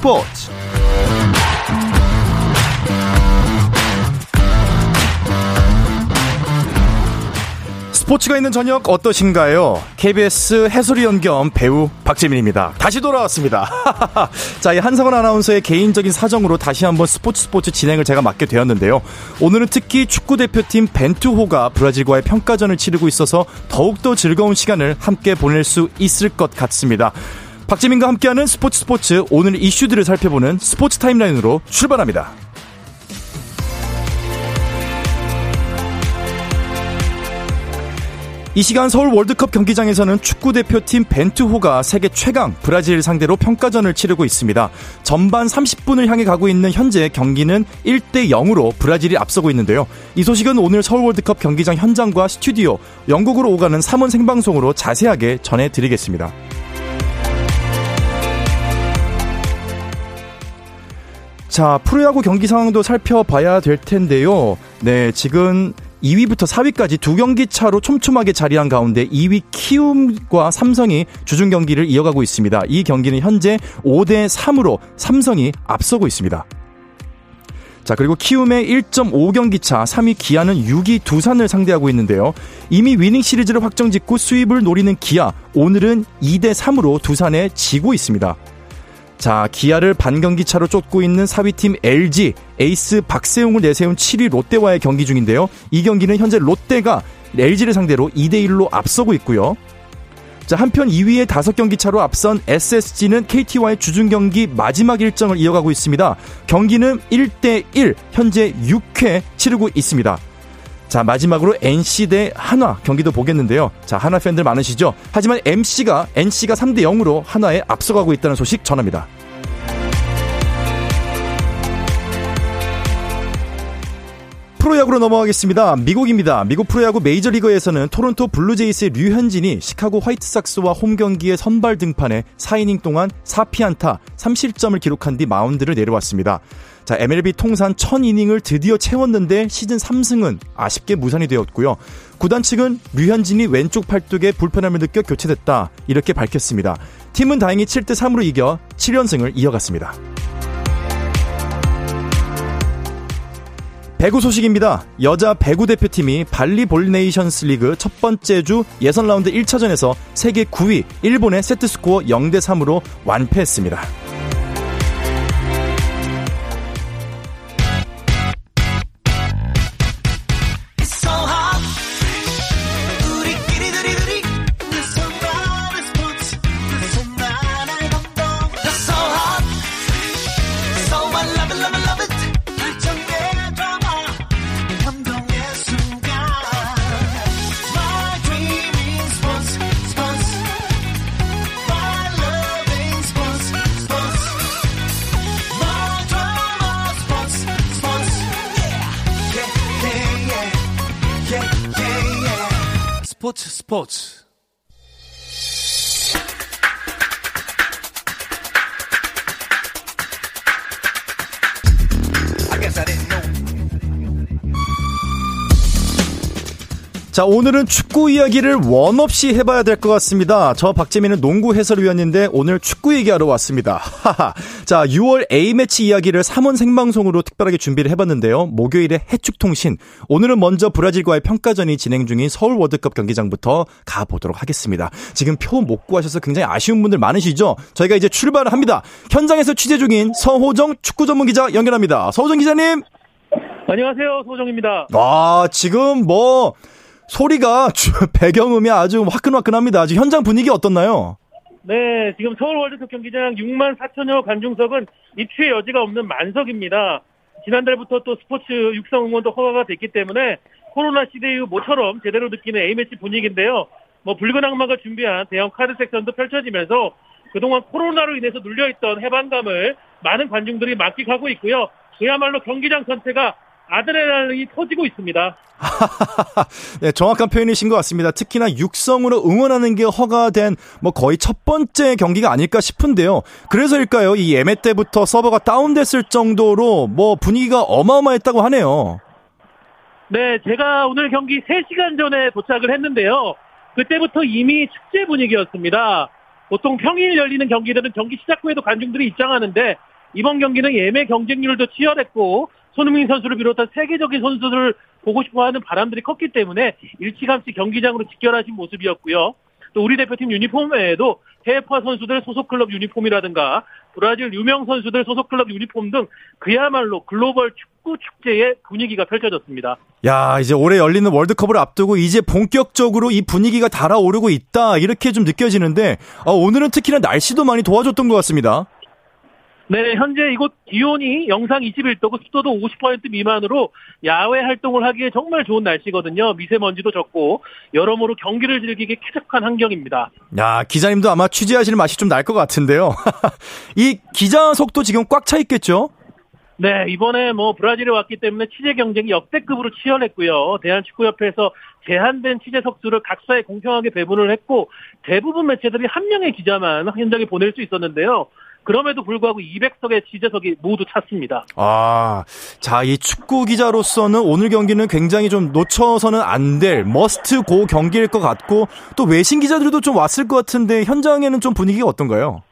스포츠 스포츠가 있는 저녁 어떠신가요? KBS 해설위원 겸 배우 박재민입니다. 다시 돌아왔습니다. 자, 이 한상원 아나운서의 개인적인 사정으로 다시 한번 스포츠 스포츠 진행을 제가 맡게 되었는데요. 오늘은 특히 축구 대표팀 벤투호가 브라질과의 평가전을 치르고 있어서 더욱더 즐거운 시간을 함께 보낼 수 있을 것 같습니다. 박재민과 함께하는 스포츠 스포츠 오늘 이슈들을 살펴보는 스포츠 타임라인으로 출발합니다. 이 시간 서울 월드컵 경기장에서는 축구 대표팀 벤투호가 세계 최강 브라질 상대로 평가전을 치르고 있습니다. 전반 30분을 향해 가고 있는 현재 경기는 1대 0으로 브라질이 앞서고 있는데요. 이 소식은 오늘 서울 월드컵 경기장 현장과 스튜디오, 영국으로 오가는 3원 생방송으로 자세하게 전해드리겠습니다. 자, 프로야구 경기 상황도 살펴봐야 될 텐데요. 네, 지금 2위부터 4위까지 두 경기 차로 촘촘하게 자리한 가운데 2위 키움과 삼성이 주중 경기를 이어가고 있습니다. 이 경기는 현재 5대 3으로 삼성이 앞서고 있습니다. 자, 그리고 키움의 1.5경기 차 3위 기아는 6위 두산을 상대하고 있는데요. 이미 위닝 시리즈를 확정 짓고 스윕을 노리는 기아, 오늘은 2대 3으로 두산에 지고 있습니다. 자, 기아를 반경기 차로 쫓고 있는 4위팀 LG, 에이스 박세웅을 내세운 7위 롯데와의 경기 중인데요. 이 경기는 현재 롯데가 LG를 상대로 2대1로 앞서고 있고요. 자, 한편 2위에 5경기 차로 앞선 SSG는 KT와의 주중 경기 마지막 일정을 이어가고 있습니다. 경기는 1대1, 현재 6회 치르고 있습니다. 자, 마지막으로 NC 대 한화 경기도 보겠는데요. 자, 한화 팬들 많으시죠? 하지만 MC가, NC가 3대 0으로 한화에 앞서가고 있다는 소식 전합니다. 프로야구로 넘어가겠습니다. 미국입니다. 미국 프로야구 메이저리그에서는 토론토 블루제이스의 류현진이 시카고 화이트삭스와 홈 경기에 선발 등판해 4이닝 동안 4피안타 3실점을 기록한 뒤 마운드를 내려왔습니다. 자, MLB 통산 1000이닝을 드디어 채웠는데 시즌 3승은 아쉽게 무산이 되었고요. 구단 측은 류현진이 왼쪽 팔뚝에 불편함을 느껴 교체됐다. 이렇게 밝혔습니다. 팀은 다행히 7대 3으로 이겨 7연승을 이어갔습니다. 배구 소식입니다. 여자 배구 대표팀이 발리볼 네이션스 리그 첫 번째 주 예선 라운드 1차전에서 세계 9위 일본에 세트 스코어 0대 3으로 완패했습니다. 스포 자, 오늘은 축구 이야기를 원 없이 해봐야 될 것 같습니다. 저 박재민은 농구 해설위원인데 오늘 축구 얘기하러 왔습니다. 하하. 자, 6월 A매치 이야기를 3원 생방송으로 특별하게 준비를 해봤는데요. 목요일에 해축통신. 오늘은 먼저 브라질과의 평가전이 진행 중인 서울 월드컵 경기장부터 가보도록 하겠습니다. 지금 표 못 구하셔서 굉장히 아쉬운 분들 많으시죠? 저희가 이제 출발을 합니다. 현장에서 취재 중인 서호정 축구 전문 기자 연결합니다. 서호정 기자님! 안녕하세요. 서호정입니다. 아, 지금 뭐, 소리가 배경음이 아주 화끈화끈합니다. 지금 현장 분위기 어떻나요? 네, 지금 서울 월드컵 경기장 6만 4천여 관중석은 입추의 여지가 없는 만석입니다. 지난달부터 또 스포츠 육성 응원도 허가가 됐기 때문에 코로나 시대 이후 모처럼 제대로 느끼는 A매치 분위기인데요. 뭐 붉은 악마가 준비한 대형 카드 섹션도 펼쳐지면서 그동안 코로나로 인해서 눌려있던 해방감을 많은 관중들이 만끽하고 있고요. 그야말로 경기장 전체가 아드레날린이 터지고 있습니다. 네, 정확한 표현이신 것 같습니다. 특히나 육성으로 응원하는 게 허가된 뭐 거의 첫 번째 경기가 아닐까 싶은데요. 그래서일까요? 이 예매 때부터 서버가 다운됐을 정도로 뭐 분위기가 어마어마했다고 하네요. 네, 제가 오늘 경기 3시간 전에 도착을 했는데요. 그때부터 이미 축제 분위기였습니다. 보통 평일 열리는 경기들은 경기 시작 후에도 관중들이 입장하는데 이번 경기는 예매 경쟁률도 치열했고 손흥민 선수를 비롯한 세계적인 선수들을 보고 싶어하는 바람들이 컸기 때문에 일찌감치 경기장으로 직결하신 모습이었고요. 또 우리 대표팀 유니폼 외에도 해외파 선수들 소속 클럽 유니폼이라든가 브라질 유명 선수들 소속 클럽 유니폼 등 그야말로 글로벌 축구 축제의 분위기가 펼쳐졌습니다. 야, 이제 올해 열리는 월드컵을 앞두고 이제 본격적으로 이 분위기가 달아오르고 있다. 이렇게 좀 느껴지는데 어, 오늘은 특히나 날씨도 많이 도와줬던 것 같습니다. 네, 현재 이곳 기온이 영상 21도고 습도도 50% 미만으로 야외 활동을 하기에 정말 좋은 날씨거든요. 미세먼지도 적고 여러모로 경기를 즐기기 쾌적한 환경입니다. 야, 기자님도 아마 취재하시는 맛이 좀 날 것 같은데요. 이 기자석도 지금 꽉 차 있겠죠? 네, 이번에 뭐 브라질에 왔기 때문에 취재 경쟁이 역대급으로 치열했고요. 대한축구협회에서 제한된 취재 석 수를 각사에 공평하게 배분을 했고 대부분 매체들이 한 명의 기자만 현장에 보낼 수 있었는데요. 그럼에도 불구하고 200석의 취재석이 모두 찼습니다. 아, 자, 이 축구 기자로서는 오늘 경기는 굉장히 좀 놓쳐서는 안 될 머스트 고 경기일 것 같고 또 외신 기자들도 좀 왔을 것 같은데 현장에는 좀 분위기가 어떤가요?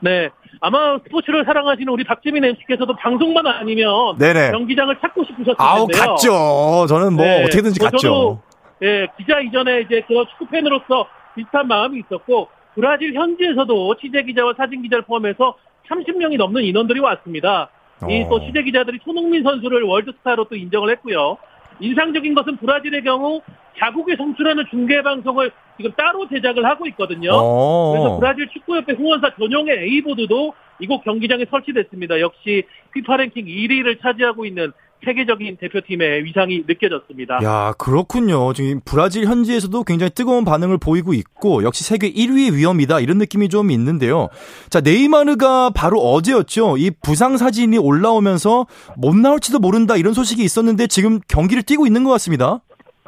네. 아마 스포츠를 사랑하시는 우리 박지민 MC께서도 방송만 아니면 네네. 경기장을 찾고 싶으셨을 텐데요. 아우 갔죠. 저는 뭐 네. 어떻게든지 뭐 갔죠. 저도 예, 기자 이전에 이제 그 축구 팬으로서 비슷한 마음이 있었고 브라질 현지에서도 취재 기자와 사진 기자를 포함해서 30명이 넘는 인원들이 왔습니다. 어. 이또 취재 기자들이 손흥민 선수를 월드스타로 또 인정을 했고요. 인상적인 것은 브라질의 경우 자국에 송출하는 중계 방송을 지금 따로 제작을 하고 있거든요. 어. 그래서 브라질 축구협회 후원사 전용의 A보드도 이곳 경기장에 설치됐습니다. 역시 피파 랭킹 1위를 차지하고 있는 세계적인 대표팀의 위상이 느껴졌습니다. 야, 그렇군요. 지금 브라질 현지에서도 굉장히 뜨거운 반응을 보이고 있고 역시 세계 1위의 위험이다 이런 느낌이 좀 있는데요. 자, 네이마르가 바로 어제였죠. 이 부상 사진이 올라오면서 못 나올지도 모른다 이런 소식이 있었는데 지금 경기를 뛰고 있는 것 같습니다.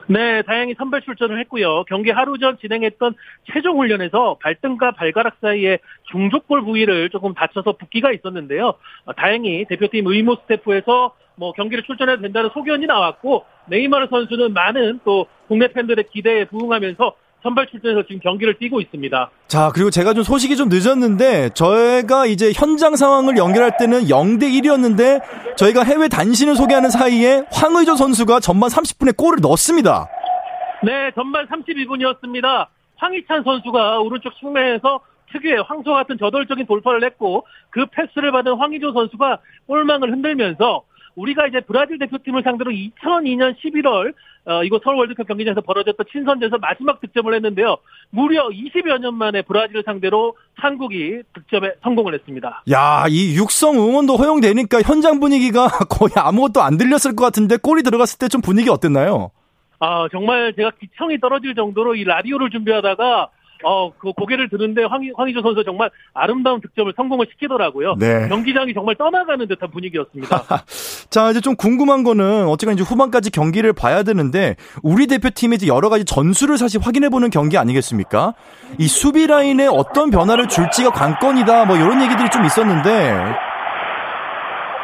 네, 다행히 선발 출전을 했고요. 경기 하루 전 진행했던 최종 훈련에서 발등과 발가락 사이에 중족골 부위를 조금 다쳐서 붓기가 있었는데요. 어, 다행히 대표팀 의무 스태프에서 뭐 경기를 출전해도 된다는 소견이 나왔고 네이마르 선수는 많은 또 국내 팬들의 기대에 부응하면서 선발 출전해서 지금 경기를 뛰고 있습니다. 자, 그리고 제가 좀 소식이 좀 늦었는데 저희가 이제 현장 상황을 연결할 때는 0대 1이었는데 저희가 해외 단신을 소개하는 사이에 황의조 선수가 전반 30분에 골을 넣었습니다. 네, 전반 32분이었습니다. 황희찬 선수가 오른쪽 측면에서 특유의 황소 같은 저돌적인 돌파를 했고 그 패스를 받은 황희조 선수가 골망을 흔들면서 우리가 이제 브라질 대표팀을 상대로 2002년 11월 어, 이곳 서울 월드컵 경기장에서 벌어졌던 친선전에서 마지막 득점을 했는데요. 무려 20여 년 만에 브라질을 상대로 한국이 득점에 성공을 했습니다. 야, 이 육성 응원도 허용되니까 현장 분위기가 거의 아무것도 안 들렸을 것 같은데 골이 들어갔을 때 좀 분위기 어땠나요? 아, 정말 제가 기청이 떨어질 정도로 이 라디오를 준비하다가 어, 그 고개를 드는데 황희, 황희조 선수 정말 아름다운 득점을 성공을 시키더라고요. 네. 경기장이 정말 떠나가는 듯한 분위기였습니다. 자, 이제 좀 궁금한 거는 어쨌든 이제 후반까지 경기를 봐야 되는데 우리 대표팀의 이제 여러 가지 전술을 사실 확인해 보는 경기 아니겠습니까? 이 수비 라인에 어떤 변화를 줄지가 관건이다. 뭐 이런 얘기들이 좀 있었는데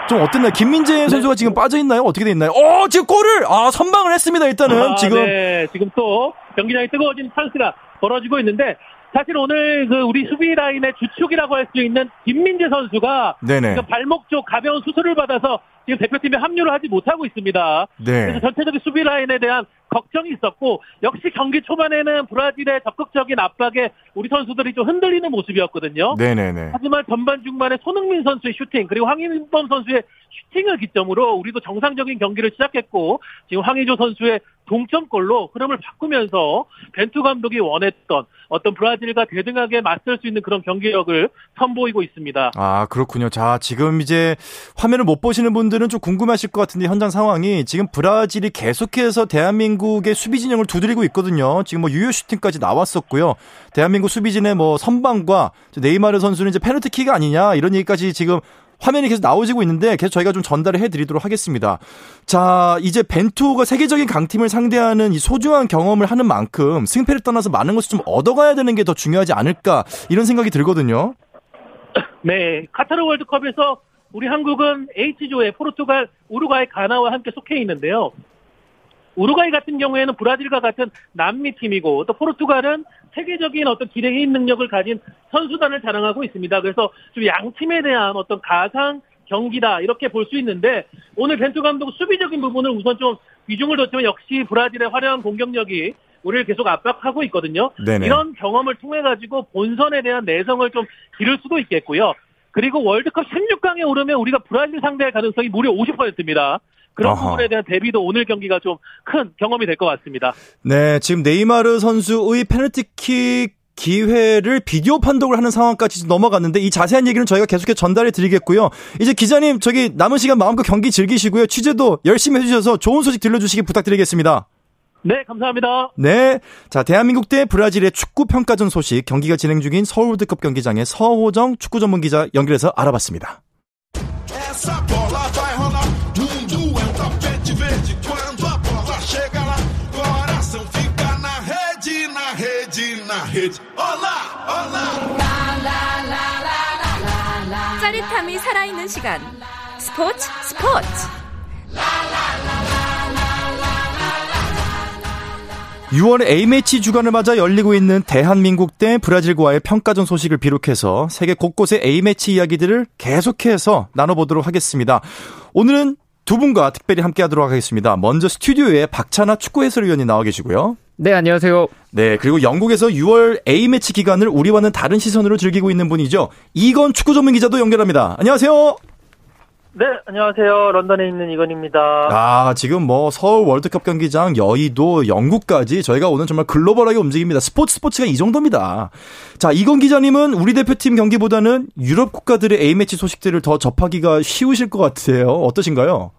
좀 어땠나요? 김민재 네. 선수가 지금 빠져 있나요? 어떻게 돼 있나요? 어, 지금 골을 아 선방을 했습니다. 일단은 아, 지금 네, 지금 또 경기장이 뜨거워진 찬스가 벌어지고 있는데 사실 오늘 그 우리 수비 라인의 주축이라고 할 수 있는 김민재 선수가 네네. 발목 쪽 가벼운 수술을 받아서 지금 대표팀에 합류를 하지 못하고 있습니다. 네. 그래서 전체적인 수비 라인에 대한 걱정이 있었고 역시 경기 초반에는 브라질의 적극적인 압박에 우리 선수들이 좀 흔들리는 모습이었거든요. 네네네. 하지만 전반 중반에 손흥민 선수의 슈팅 그리고 황인범 선수의 슈팅을 기점으로 우리도 정상적인 경기를 시작했고 지금 황희조 선수의 동점골로 흐름을 바꾸면서 벤투 감독이 원했던 어떤 브라질과 대등하게 맞설 수 있는 그런 경기력을 선보이고 있습니다. 아 그렇군요. 자 지금 이제 화면을 못 보시는 분들은 좀 궁금하실 것 같은데 현장 상황이 지금 브라질이 계속해서 대한민국의 수비 진영을 두드리고 있거든요. 지금 뭐 유효 슈팅까지 나왔었고요. 대한민국 수비진의 뭐 선방과 네이마르 선수는 이제 페널티킥 아니냐 이런 얘기까지 지금 화면이 계속 나오지고 있는데 계속 저희가 좀 전달을 해드리도록 하겠습니다. 자, 이제 벤투가 세계적인 강팀을 상대하는 이 소중한 경험을 하는 만큼 승패를 떠나서 많은 것을 좀 얻어가야 되는 게 더 중요하지 않을까 이런 생각이 들거든요. 네, 카타르 월드컵에서 우리 한국은 H조에 포르투갈, 우루과이, 가나와 함께 속해 있는데요. 우루과이 같은 경우에는 브라질과 같은 남미 팀이고 또 포르투갈은 세계적인 어떤 기대인 능력을 가진 선수단을 자랑하고 있습니다. 그래서 좀 양 팀에 대한 어떤 가상 경기다 이렇게 볼 수 있는데 오늘 벤투 감독 수비적인 부분을 우선 좀 비중을 뒀지만 역시 브라질의 화려한 공격력이 우리를 계속 압박하고 있거든요. 네네. 이런 경험을 통해 가지고 본선에 대한 내성을 좀 기를 수도 있겠고요. 그리고 월드컵 16강에 오르면 우리가 브라질 상대할 가능성이 무려 50%입니다. 그런 아하. 부분에 대한 대비도 오늘 경기가 좀 큰 경험이 될 것 같습니다. 네, 지금 네이마르 선수의 페널티킥 기회를 비디오 판독을 하는 상황까지 좀 넘어갔는데 이 자세한 얘기는 저희가 계속해서 전달해 드리겠고요. 이제 기자님 저기 남은 시간 마음껏 경기 즐기시고요. 취재도 열심히 해주셔서 좋은 소식 들려주시기 부탁드리겠습니다. 네, 감사합니다. 네. 자, 대한민국 대 브라질의 축구 평가전 소식 경기가 진행 중인 서울 월드컵 경기장의 서호정 축구 전문 기자 연결해서 알아봤습니다. 짜릿함이 살아있는 시간 스포츠 스포츠 유 6월 A매치 주간을 맞아 열리고 있는 대한민국 대 브라질과의 평가전 소식을 비롯해서 세계 곳곳의 A매치 이야기들을 계속해서 나눠보도록 하겠습니다. 오늘은 두 분과 특별히 함께 하도록 하겠습니다. 먼저 스튜디오에 박찬아 축구 해설위원이 나와 계시고요. 네, 안녕하세요. 네, 그리고 영국에서 6월 A매치 기간을 우리와는 다른 시선으로 즐기고 있는 분이죠. 이건 축구 전문 기자도 연결합니다. 안녕하세요. 네, 안녕하세요. 런던에 있는 이건입니다. 아, 지금 뭐 서울 월드컵 경기장, 여의도, 영국까지 저희가 오늘 정말 글로벌하게 움직입니다. 스포츠 스포츠가 이 정도입니다. 자, 이건 기자님은 우리 대표팀 경기보다는 유럽 국가들의 A매치 소식들을 더 접하기가 쉬우실 것 같아요. 어떠신가요?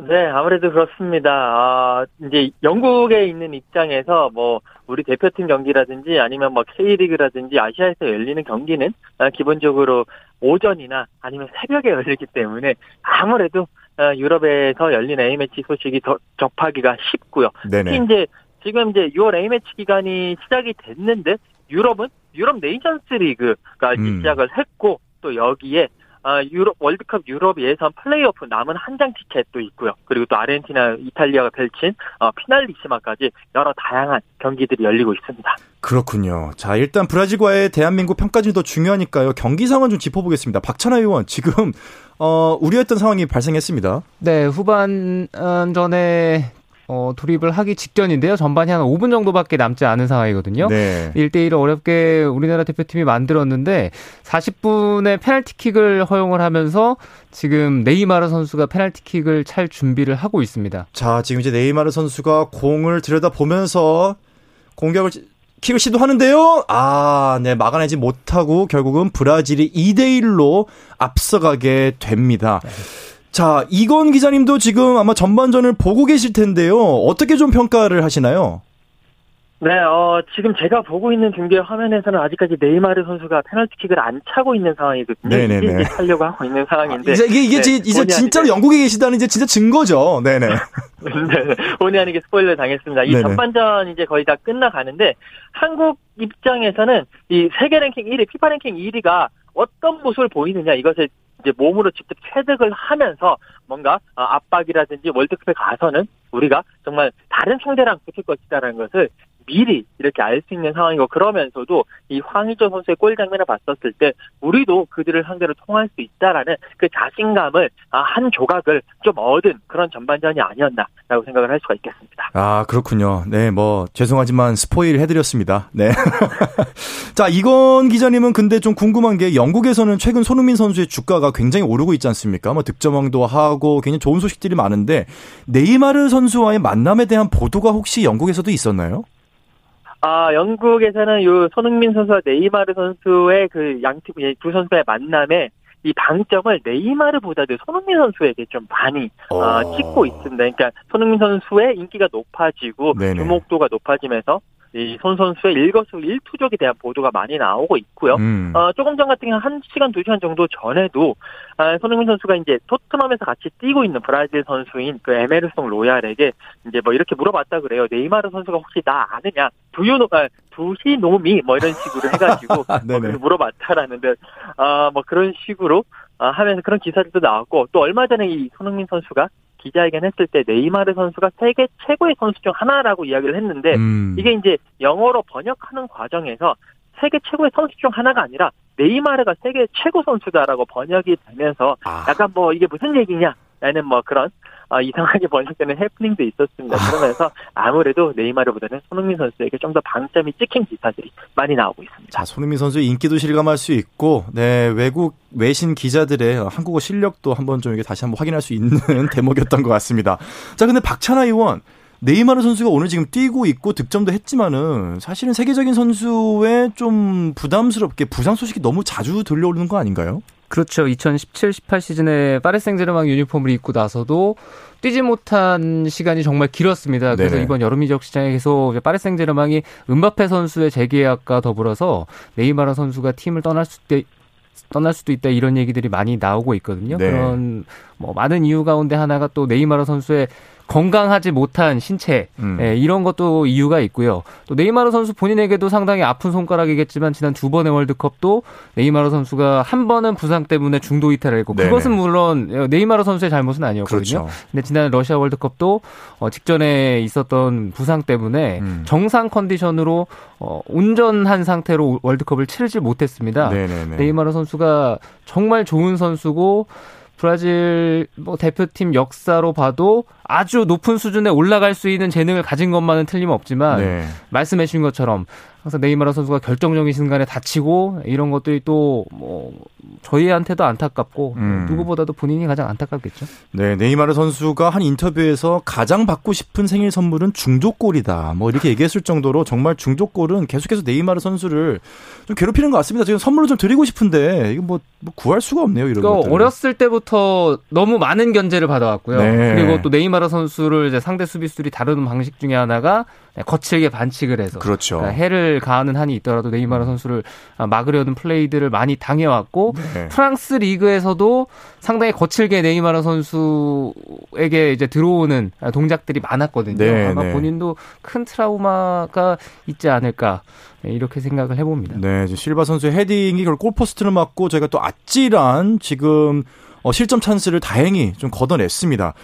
네, 아무래도 그렇습니다. 아, 이제 영국에 있는 입장에서 뭐 우리 대표팀 경기라든지 아니면 뭐 K리그라든지 아시아에서 열리는 경기는 아, 기본적으로 오전이나 아니면 새벽에 열리기 때문에 아무래도 아, 유럽에서 열린 A매치 소식이 더 접하기가 쉽고요. 특히 이제 지금 이제 6월 A매치 기간이 시작이 됐는데 유럽은 유럽 네이션스 리그가 음. 시작을 했고 또 여기에 아, 유럽 월드컵 유럽 예선 플레이오프 남은 한 장 티켓도 있고요. 그리고 또 아르헨티나, 이탈리아가 펼친 어, 피날리시마까지 여러 다양한 경기들이 열리고 있습니다. 그렇군요. 자, 일단 브라질과의 대한민국 평가전이 더 중요하니까요. 경기 상황 좀 짚어보겠습니다. 박찬하 의원, 지금, 어, 우려했던 상황이 발생했습니다. 네, 후반전에 어, 돌입을 하기 직전인데요. 전반이 한 5분 정도밖에 남지 않은 상황이거든요. 네. 1대1을 어렵게 우리나라 대표팀이 만들었는데 40분에 페널티킥을 허용을 하면서 지금 네이마르 선수가 페널티킥을 찰 준비를 하고 있습니다. 자, 지금 이제 네이마르 선수가 공을 들여다보면서 공격을 킥을 시도하는데요. 아, 네, 막아내지 못하고 결국은 브라질이 2대 1로 앞서가게 됩니다. 자, 이건 기자님도 지금 아마 전반전을 보고 계실 텐데요. 어떻게 좀 평가를 하시나요? 네, 어, 지금 제가 보고 있는 중계 화면에서는 아직까지 네이마르 선수가 페널티킥을 안 차고 있는 상황이거든요. 네네네. 이제 이제 차려고 하고 있는 상황인데. 이제 이게 이게 네, 지- 이제 진짜로 아니게- 영국에 계시다는 이제 진짜 증거죠. 네네. 네, 본의 아니게 스포일러 당했습니다. 이 네네. 전반전 이제 거의 다 끝나가는데 한국 입장에서는 이 세계 랭킹 1위, 피파 랭킹 1위가 어떤 모습을 보이느냐 이것을 이제 몸으로 직접 체득을 하면서 뭔가 어, 압박이라든지 월드컵에 가서는 우리가 정말 다른 상대랑 붙을 것이다라는 것을 미리 이렇게 알 수 있는 상황이고 그러면서도 이 황희조 선수의 골 장면을 봤었을 때 우리도 그들을 상대로 통할 수 있다라는 그 자신감을 아, 한 조각을 좀 얻은 그런 전반전이 아니었나라고 생각을 할 수가 있겠습니다. 아, 그렇군요. 네, 뭐, 죄송하지만 스포일 해드렸습니다. 네. 자, 이건 기자님은 근데 좀 궁금한 게 영국에서는 최근 손흥민 선수의 주가가 굉장히 오르고 있지 않습니까? 뭐 득점왕도 하고 굉장히 좋은 소식들이 많은데 네이마르 선수와의 만남에 대한 보도가 혹시 영국에서도 있었나요? 아, 영국에서는 요 손흥민 선수와 네이마르 선수의 그 양팀 두 선수의 만남에 이 방점을 네이마르보다도 손흥민 선수에게 좀 많이 어, 어. 찍고 있습니다. 그러니까 손흥민 선수의 인기가 높아지고 네네. 주목도가 높아지면서 이손 선수의 일거수일투족에 대한 보도가 많이 나오고 있고요. 음. 어, 조금 전 같은 경우 한 시간 두 시간 정도 전에도 아, 손흥민 선수가 이제 토트넘에서 같이 뛰고 있는 브라질 선수인 그 에메르송 로얄에게 이제 뭐 이렇게 물어봤다 그래요. 네이마르 선수가 혹시 나 아느냐? 두유노 아, 두시 노미 뭐 이런 식으로 해가지고. 그래서 물어봤다라는데 아뭐 그런 식으로 아, 하면서 그런 기사들도 나왔고 또 얼마 전에 이 손흥민 선수가 기자회견 했을 때 네이마르 선수가 세계 최고의 선수 중 하나라고 이야기를 했는데 음. 이게 이제 영어로 번역하는 과정에서 세계 최고의 선수 중 하나가 아니라 네이마르가 세계 최고 선수다라고 번역이 되면서 아. 약간 뭐 이게 무슨 얘기냐? 라는 뭐 그런 어, 이상하게 번역되는 해프닝도 있었습니다. 그러면서 아무래도 네이마르보다는 손흥민 선수에게 좀 더 방점이 찍힌 기사들이 많이 나오고 있습니다. 자, 손흥민 선수의 인기도 실감할 수 있고, 네, 외국 외신 기자들의 한국어 실력도 한번 좀 이게 다시 한번 확인할 수 있는 대목이었던 것 같습니다. 자, 근데 박찬하 의원, 네이마르 선수가 오늘 지금 뛰고 있고 득점도 했지만은 사실은 세계적인 선수의 좀 부담스럽게 부상 소식이 너무 자주 들려오는 거 아닌가요? 그렇죠. 2017-18 시즌에 파리 생제르맹 유니폼을 입고 나서도 뛰지 못한 시간이 정말 길었습니다. 그래서 네네. 이번 여름 이적 시장에 계속 파리 생제르맹이 은바페 선수의 재계약과 더불어서 네이마르 선수가 팀을 떠날 수도 있- 떠날 수도 있다 이런 얘기들이 많이 나오고 있거든요. 네. 그런 뭐 많은 이유 가운데 하나가 또 네이마르 선수의 건강하지 못한 신체 음. 예, 이런 것도 이유가 있고요. 또 네이마르 선수 본인에게도 상당히 아픈 손가락이겠지만 지난 두 번의 월드컵도 네이마르 선수가 한 번은 부상 때문에 중도 이탈을 했고 네네. 그것은 물론 네이마르 선수의 잘못은 아니었거든요. 그렇죠. 근데 지난 러시아 월드컵도 어, 직전에 있었던 부상 때문에 음. 정상 컨디션으로 어, 온전한 상태로 월드컵을 치르지 못했습니다. 네네네. 네이마르 선수가 정말 좋은 선수고 브라질 뭐 대표팀 역사로 봐도 아주 높은 수준에 올라갈 수 있는 재능을 가진 것만은 틀림없지만 네. 말씀해 주신 것처럼 항상 네이마르 선수가 결정적인 순간에 다치고 이런 것들이 또 뭐 저희한테도 안타깝고 음. 누구보다도 본인이 가장 안타깝겠죠. 네, 네이마르 선수가 한 인터뷰에서 가장 받고 싶은 생일 선물은 중족골이다. 뭐 이렇게 얘기했을 정도로 정말 중족골은 계속해서 네이마르 선수를 좀 괴롭히는 것 같습니다. 지금 선물을 좀 드리고 싶은데 이거 뭐, 뭐 구할 수가 없네요. 이런 그러니까 것들. 어렸을 때부터 너무 많은 견제를 받아왔고요. 네. 그리고 또 네이마르 선수를 이제 상대 수비수들이 다루는 방식 중에 하나가 거칠게 반칙을 해서 그렇죠. 그러니까 해를 가하는 한이 있더라도 네이마르 선수를 막으려는 플레이들을 많이 당해왔고 네. 프랑스 리그에서도 상당히 거칠게 네이마르 선수에게 이제 들어오는 동작들이 많았거든요. 네, 아마 네. 본인도 큰 트라우마가 있지 않을까 네, 이렇게 생각을 해봅니다. 네, 실바 선수의 헤딩이 결국 골포스트를 맞고 저희가 또 아찔한 지금 어, 실점 찬스를 다행히 좀 걷어냈습니다.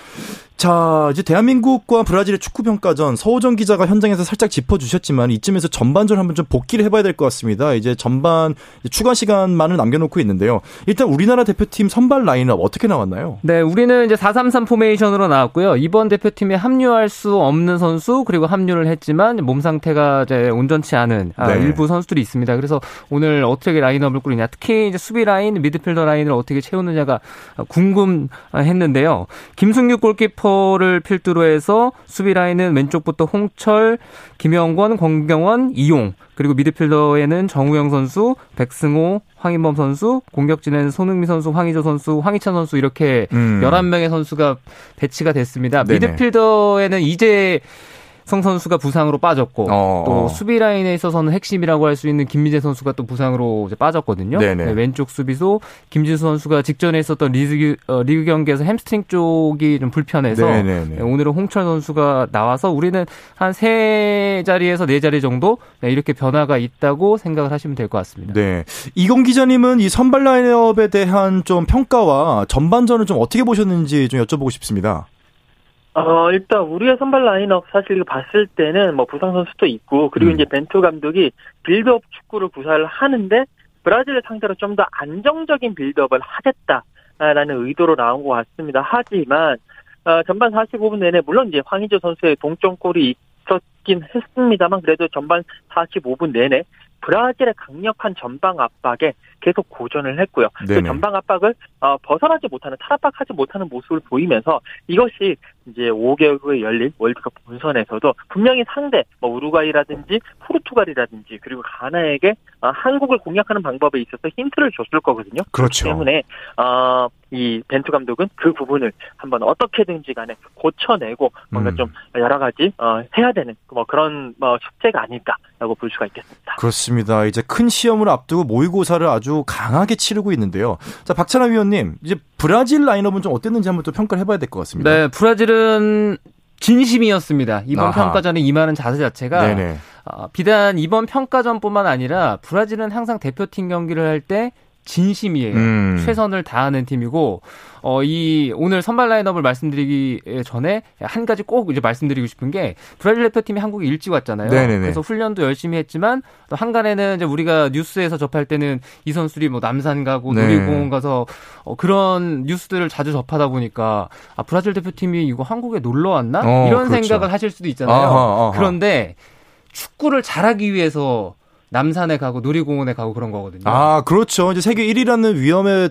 자, 이제 대한민국과 브라질의 축구 평가전 서호정 기자가 현장에서 살짝 짚어 주셨지만 이쯤에서 전반전 한번 좀 복기를 해 봐야 될 것 같습니다. 이제 전반 추가 시간만을 남겨 놓고 있는데요. 일단 우리나라 대표팀 선발 라인업 어떻게 나왔나요? 네, 우리는 이제 433 포메이션으로 나왔고요. 이번 대표팀에 합류할 수 없는 선수 그리고 합류를 했지만 몸 상태가 이제 온전치 않은 아, 네. 일부 선수들이 있습니다. 그래서 오늘 어떻게 라인업을 꾸리냐, 특히 이제 수비 라인, 미드필더 라인을 어떻게 채우느냐가 궁금했는데요. 김승규 골키퍼 를 필두로 해서 수비 라인은 왼쪽부터 홍철, 김영권, 권경원, 이용 그리고 미드필더에는 정우영 선수, 백승호, 황인범 선수, 공격진에는 손흥민 선수, 황희조 선수, 황희찬 선수 이렇게 음. 11명의 선수가 배치가 됐습니다. 네네. 미드필더에는 이제 성 선수가 부상으로 빠졌고 어, 또 어. 수비 라인에 있어서는 핵심이라고 할 수 있는 김민재 선수가 또 부상으로 이제 빠졌거든요. 네, 왼쪽 수비수 김진수 선수가 직전에 있었던 리그, 어, 리그 경기에서 햄스트링 쪽이 좀 불편해서 네네네. 네, 오늘은 홍철 선수가 나와서 우리는 한 세 자리에서 네 자리 정도 네, 이렇게 변화가 있다고 생각을 하시면 될 것 같습니다. 네. 이공 기자님은 이 선발 라인업에 대한 좀 평가와 전반전을 좀 어떻게 보셨는지 좀 여쭤보고 싶습니다. 어, 일단 우리의 선발 라인업 사실 봤을 때는 뭐 부상 선수도 있고 그리고 음. 이제 벤투 감독이 빌드업 축구를 구사를 하는데 브라질을 상대로 좀 더 안정적인 빌드업을 하겠다라는 의도로 나온 것 같습니다. 하지만 어, 전반 45분 내내 물론 이제 황의조 선수의 동점골이 있었긴 했습니다만 그래도 전반 45분 내내 브라질의 강력한 전방 압박에 계속 고전을 했고요. 또 네네. 전방 압박을 어, 벗어나지 못하는 탈압박하지 못하는 모습을 보이면서 이것이 이제 5개월 후에 열릴 월드컵 본선에서도 분명히 상대 뭐 우루과이라든지 포르투갈이라든지 그리고 가나에게 어, 한국을 공략하는 방법에 있어서 힌트를 줬을 거거든요. 그렇죠. 때문에 어, 이 벤투 감독은 그 부분을 한번 어떻게든지 간에 고쳐내고 뭔가 음. 좀 여러 가지 어, 해야 되는 뭐 그런 뭐 숙제가 아닐까라고 볼 수가 있겠습니다. 그렇습니다. 이제 큰 시험을 앞두고 모의고사를 아주 강하게 치르고 있는데요. 자, 박찬하 위원님, 이제 브라질 라인업은 좀 어땠는지 한번 또 평가를 해봐야 될 것 같습니다. 네, 브라질은 진심이었습니다. 이번 아하. 평가전에 임하는 자세 자체가 네네. 어, 비단 이번 평가전뿐만 아니라 브라질은 항상 대표팀 경기를 할때 진심이에요. 음. 최선을 다하는 팀이고 어 이 오늘 선발 라인업을 말씀드리기 전에 한 가지 꼭 이제 말씀드리고 싶은 게 브라질 대표팀이 한국에 일찍 왔잖아요. 네네네. 그래서 훈련도 열심히 했지만 또 한간에는 이제 우리가 뉴스에서 접할 때는 이 선수들이 뭐 남산 가고 네. 놀이공원 가서 어 그런 뉴스들을 자주 접하다 보니까 아 브라질 대표팀이 이거 한국에 놀러 왔나 어, 이런 그렇죠. 생각을 하실 수도 있잖아요. 아하, 아하. 그런데 축구를 잘하기 위해서 남산에 가고 놀이공원에 가고 그런 거거든요. 아, 그렇죠. 이제 세계 1위라는 위험에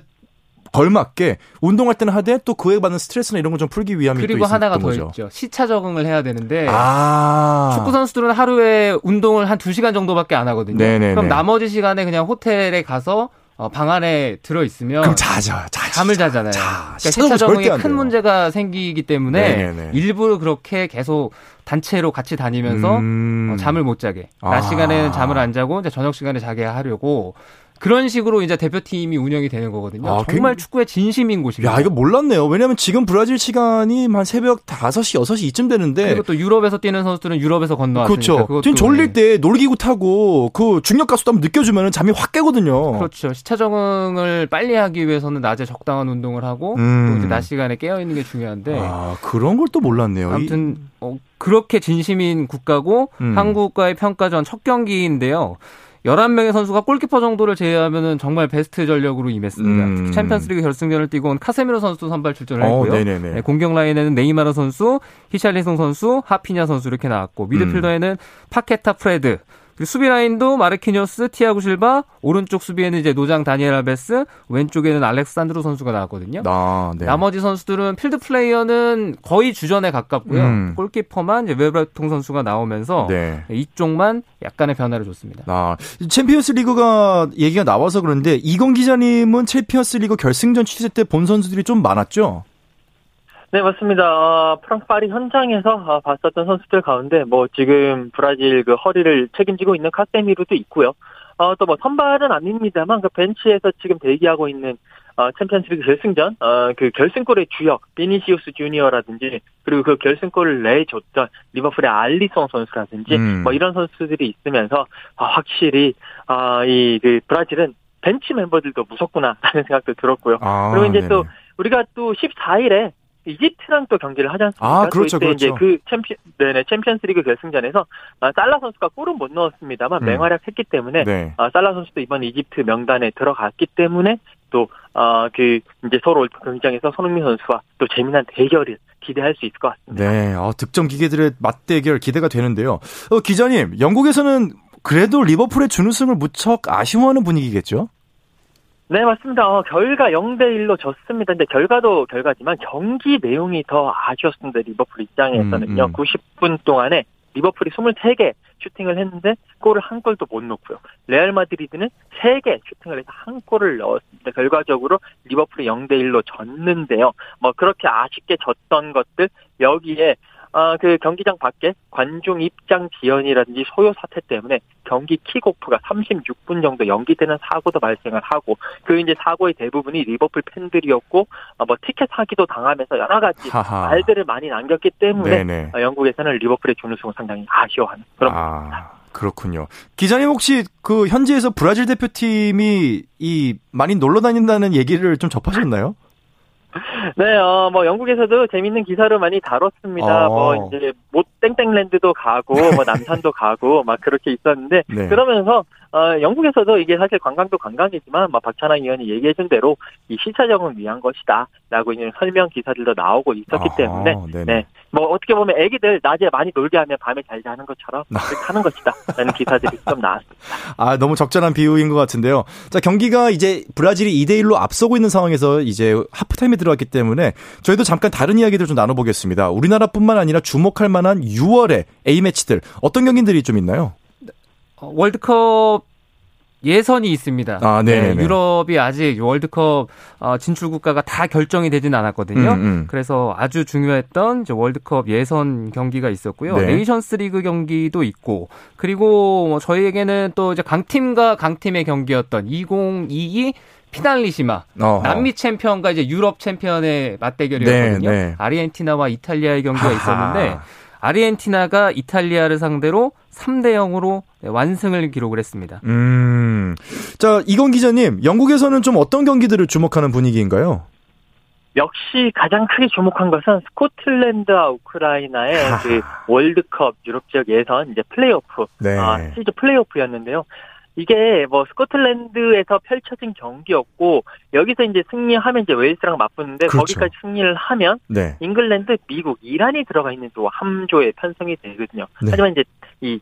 걸맞게 운동할 때는 하되 또 그에 받는 스트레스나 이런 걸 좀 풀기 위함이 또 그리고 하나가 더 거죠. 있죠. 시차 적응을 해야 되는데 아. 축구 선수들은 하루에 운동을 한 2 시간 정도밖에 안 하거든요. 네네네. 그럼 나머지 시간에 그냥 호텔에 가서 어, 방 안에 들어 있으면 그럼 자죠. 자, 잠을 자잖아요. 자, 그러니까 시차 시차 적응 적응에 큰. 문제가 생기기 때문에 네네네. 일부러 그렇게 계속 단체로 같이 다니면서 음. 어, 잠을 못 자게. 아. 낮 시간에는 잠을 안 자고 이제 저녁 시간에 자게 하려고 그런 식으로 이제 대표팀이 운영이 되는 거거든요. 아, 정말 굉- 축구의 진심인 곳입니다. 야, 이거 몰랐네요. 왜냐면 지금 브라질 시간이 한 새벽 5시, 6시 이쯤 되는데. 그리고 또 유럽에서 뛰는 선수들은 유럽에서 건너왔으니까 그렇죠. 지금 졸릴 네. 때 놀이기구 타고 그 중력 가속도 한번 느껴주면 잠이 확 깨거든요. 그렇죠. 시차 적응을 빨리 하기 위해서는 낮에 적당한 운동을 하고 음. 또 이제 낮 시간에 깨어 있는 게 중요한데 아, 그런 걸 또 몰랐네요. 아무튼 어, 그렇게 진심인 국가고 음. 한국과의 평가전 첫 경기인데요. 11명의 선수가 골키퍼 정도를 제외하면은 정말 베스트 전력으로 임했습니다. 음. 챔피언스리그 결승전을 뛰고 온 카세미로 선수도 선발 출전을 어, 했고요. 네네네. 네, 공격 라인에는 네이마르 선수, 히샬리송 선수, 하피냐 선수 이렇게 나왔고 미드필더에는 파케타 프레드 수비 라인도 마르키뉴스, 티아구 실바, 오른쪽 수비에는 이제 노장 다니엘 알베스, 왼쪽에는 알렉산드로 선수가 나왔거든요. 아, 네. 나머지 선수들은 필드 플레이어는 거의 주전에 가깝고요. 음. 골키퍼만 이제 웨베르통 선수가 나오면서 네. 이쪽만 약간의 변화를 줬습니다. 아, 챔피언스 리그가 얘기가 나와서 그런데 이건 기자님은 챔피언스 리그 결승전 취재 때 본 선수들이 좀 많았죠? 네, 맞습니다. 어, 프랑스 파리 현장에서 어, 봤었던 선수들 가운데 뭐 지금 브라질 그 허리를 책임지고 있는 카세미루도 있고요. 어, 또 뭐 선발은 아닙니다만 그 벤치에서 지금 대기하고 있는 어, 챔피언스리그 결승전 어, 그 결승골의 주역 비니시우스 주니어라든지 그리고 그 결승골을 내줬던 리버풀의 알리송 선수라든지 음. 뭐 이런 선수들이 있으면서 아, 확실히 아, 이그 브라질은 벤치 멤버들도 무섭구나라는 생각도 들었고요. 아, 그리고 이제 네네. 또 우리가 또 14일에 이집트랑 또 경기를 하지 않습니까? 아, 그렇죠, 또 이때 이제 그렇죠. 그 챔피, 네네, 챔피언스리그 결승전에서 아, 살라 선수가 골은 못 넣었습니다만 음. 맹활약했기 때문에 네. 아, 살라 선수도 이번 이집트 명단에 들어갔기 때문에 또 아, 그 이제 서울 월드컵 경기장에서 손흥민 선수와 또 재미난 대결을 기대할 수 있을 것 같습니다. 네. 어, 득점 기계들의 맞대결 기대가 되는데요. 어, 기자님, 영국에서는 그래도 리버풀의 준우승을 무척 아쉬워하는 분위기겠죠? 네, 맞습니다. 어, 결과 0대 1로 졌습니다. 근데 결과도 결과지만 경기 내용이 더 아쉬웠습니다. 리버풀 입장에서는요. 음, 음. 90분 동안에 리버풀이 23개 슈팅을 했는데 골을 한 골도 못 넣고요. 레알 마드리드는 3개 슈팅을 해서 한 골을 넣었습니다. 결과적으로 리버풀이 0대 1로 졌는데요. 뭐 그렇게 아쉽게 졌던 것들 여기에 아, 그 경기장 밖에 관중 입장 지연이라든지 소요 사태 때문에 경기 킥오프가 36분 정도 연기되는 사고도 발생을 하고 그 이제 사고의 대부분이 리버풀 팬들이었고 아, 뭐 티켓 사기도 당하면서 여러 가지 하하. 말들을 많이 남겼기 때문에 네네. 아, 영국에서는 리버풀의 준우승을 상당히 아쉬워하는 그런 아, 그렇군요. 기자님 혹시 그 현지에서 브라질 대표팀이 이 많이 놀러 다닌다는 얘기를 좀 접하셨나요? 네, 어, 뭐, 영국에서도 재밌는 기사를 많이 다뤘습니다. 어. 뭐, 이제, 못 땡땡랜드도 가고, 뭐, 남산도 가고, 막 그렇게 있었는데, 네. 그러면서, 어, 영국에서도 이게 사실 관광도 관광이지만, 막 박찬하 의원이 얘기해준 대로, 이 시차적을 위한 것이다. 라고 이제 설명 기사들도 나오고 있었기 아, 때문에, 네네. 네. 뭐, 어떻게 보면 애기들 낮에 많이 놀게 하면 밤에 잘 자는 것처럼, 그렇게 하는 것이다. 라는 기사들이 좀 나왔습니다. 아, 너무 적절한 비유인 것 같은데요. 자, 경기가 이제 브라질이 2대 1로 앞서고 있는 상황에서 이제 하프타임에 들어갔기 때문에 저희도 잠깐 다른 이야기들 좀 나눠보겠습니다. 우리나라뿐만 아니라 주목할 만한 6월의 A매치들, 어떤 경기들이 좀 있나요? 어, 월드컵 예선이 있습니다. 아, 네네네. 유럽이 아직 월드컵 어, 진출 국가가 다 결정이 되진 않았거든요. 음, 음. 그래서 아주 중요했던 월드컵 예선 경기가 있었고요. 네. 네이션스 리그 경기도 있고 그리고 뭐 저희에게는 또 이제 강팀과 강팀의 경기였던 2022 피날리시마 어허. 남미 챔피언과 이제 유럽 챔피언의 맞대결이었거든요. 네, 네. 아르헨티나와 이탈리아의 경기가 하하. 있었는데 아르헨티나가 이탈리아를 상대로 3대 0으로 완승을 기록을 했습니다. 음. 음. 자, 이건 기자님, 영국에서는 좀 어떤 경기들을 주목하는 분위기인가요? 역시 가장 크게 주목한 것은 스코틀랜드와 우크라이나의. 그 월드컵 유럽 지역 예선 이제 플레이오프 네. 아, 시즈 플레이오프였는데요. 이게 뭐 스코틀랜드에서 펼쳐진 경기였고 여기서 이제 승리하면 이제 웨일스랑 맞붙는데 그렇죠. 거기까지 승리를 하면 네. 잉글랜드, 미국, 이란이 들어가 있는 또 한 조에 편성이 되거든요. 네. 하지만 이제 이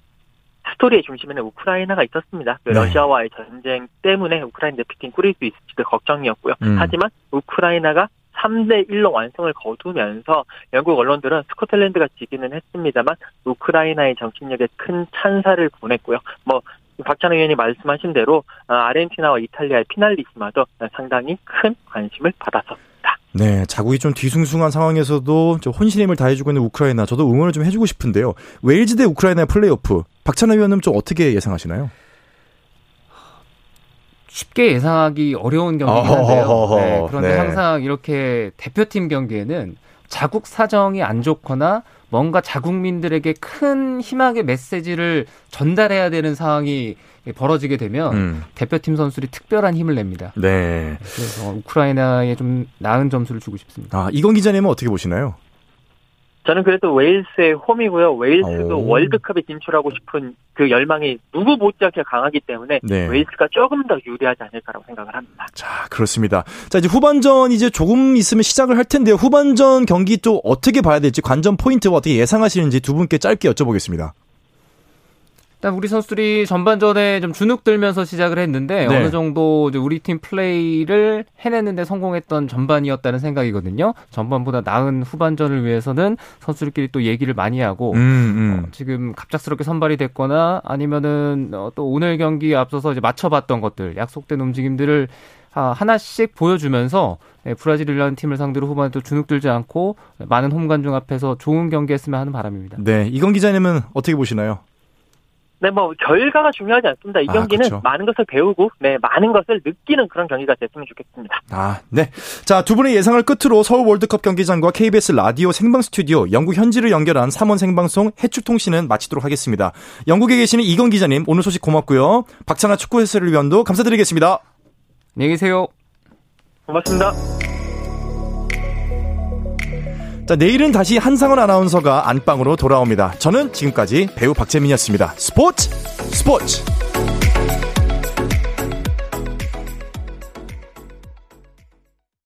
스토리의 중심에는 우크라이나가 있었습니다. 그 네. 러시아와의 전쟁 때문에 우크라이나 대표팀 꾸릴 수 있을지도 걱정이었고요. 음. 하지만 우크라이나가 3대 1로 완승을 거두면서 영국 언론들은 스코틀랜드가 지기는 했습니다만 우크라이나의 정신력에 큰 찬사를 보냈고요. 뭐 박찬하 위원이 말씀하신 대로 아, 아르헨티나와 이탈리아의 피날리시마도 상당히 큰 관심을 받았었습니다. 네, 자국이 좀 뒤숭숭한 상황에서도 좀 혼신의 힘을 다해주고 있는 우크라이나, 저도 응원을 좀 해주고 싶은데요. 웨일즈 대 우크라이나의 플레이오프, 박찬하 위원은 좀 어떻게 예상하시나요? 쉽게 예상하기 어려운 경기긴 한데요. 어허허허. 네, 그런데 네. 항상 이렇게 대표팀 경기에는 자국 사정이 안 좋거나 뭔가 자국민들에게 큰 희망의 메시지를 전달해야 되는 상황이 벌어지게 되면 음, 대표팀 선수들이 특별한 힘을 냅니다. 네. 그래서 우크라이나에 좀 나은 점수를 주고 싶습니다. 아, 이건 기자님은 어떻게 보시나요? 저는 그래도 웨일스의 홈이고요. 웨일스도 오. 월드컵에 진출하고 싶은 그 열망이 누구 못지않게 강하기 때문에 네. 웨일스가 조금 더 유리하지 않을까라고 생각을 합니다. 자, 그렇습니다. 자, 이제 후반전 이제 조금 있으면 시작을 할 텐데요. 후반전 경기 또 어떻게 봐야 될지 관전 포인트와 어떻게 예상하시는지 두 분께 짧게 여쭤보겠습니다. 일단 우리 선수들이 전반전에 좀 주눅 들면서 시작을 했는데 네. 어느 정도 우리 팀 플레이를 해내는데 성공했던 전반이었다는 생각이거든요. 전반보다 나은 후반전을 위해서는 선수들끼리 또 얘기를 많이 하고 음, 어, 지금 갑작스럽게 선발이 됐거나 아니면은 어, 또 오늘 경기에 앞서서 이제 맞춰봤던 것들 약속된 움직임들을 아, 하나씩 보여주면서 네, 브라질이라는 팀을 상대로 후반에 또 주눅 들지 않고 많은 홈관중 앞에서 좋은 경기했으면 하는 바람입니다. 네, 이건 기자님은 어떻게 보시나요? 네, 뭐 결과가 중요하지 않습니다. 이 아, 경기는 그쵸. 많은 것을 배우고 네, 많은 것을 느끼는 그런 경기가 됐으면 좋겠습니다. 아, 네. 자, 두 분의 예상을 끝으로 서울 월드컵 경기장과 KBS 라디오 생방 스튜디오, 영국 현지를 연결한 3원 생방송 해축 통신은 마치도록 하겠습니다. 영국에 계시는 이건 기자님, 오늘 소식 고맙고요. 박찬아 축구 해설위원도 감사드리겠습니다. 안녕히 계세요. 고맙습니다. 자, 내일은 다시 한상원 아나운서가 안방으로 돌아옵니다. 저는 지금까지 배우 박재민이었습니다. 스포츠 스포츠!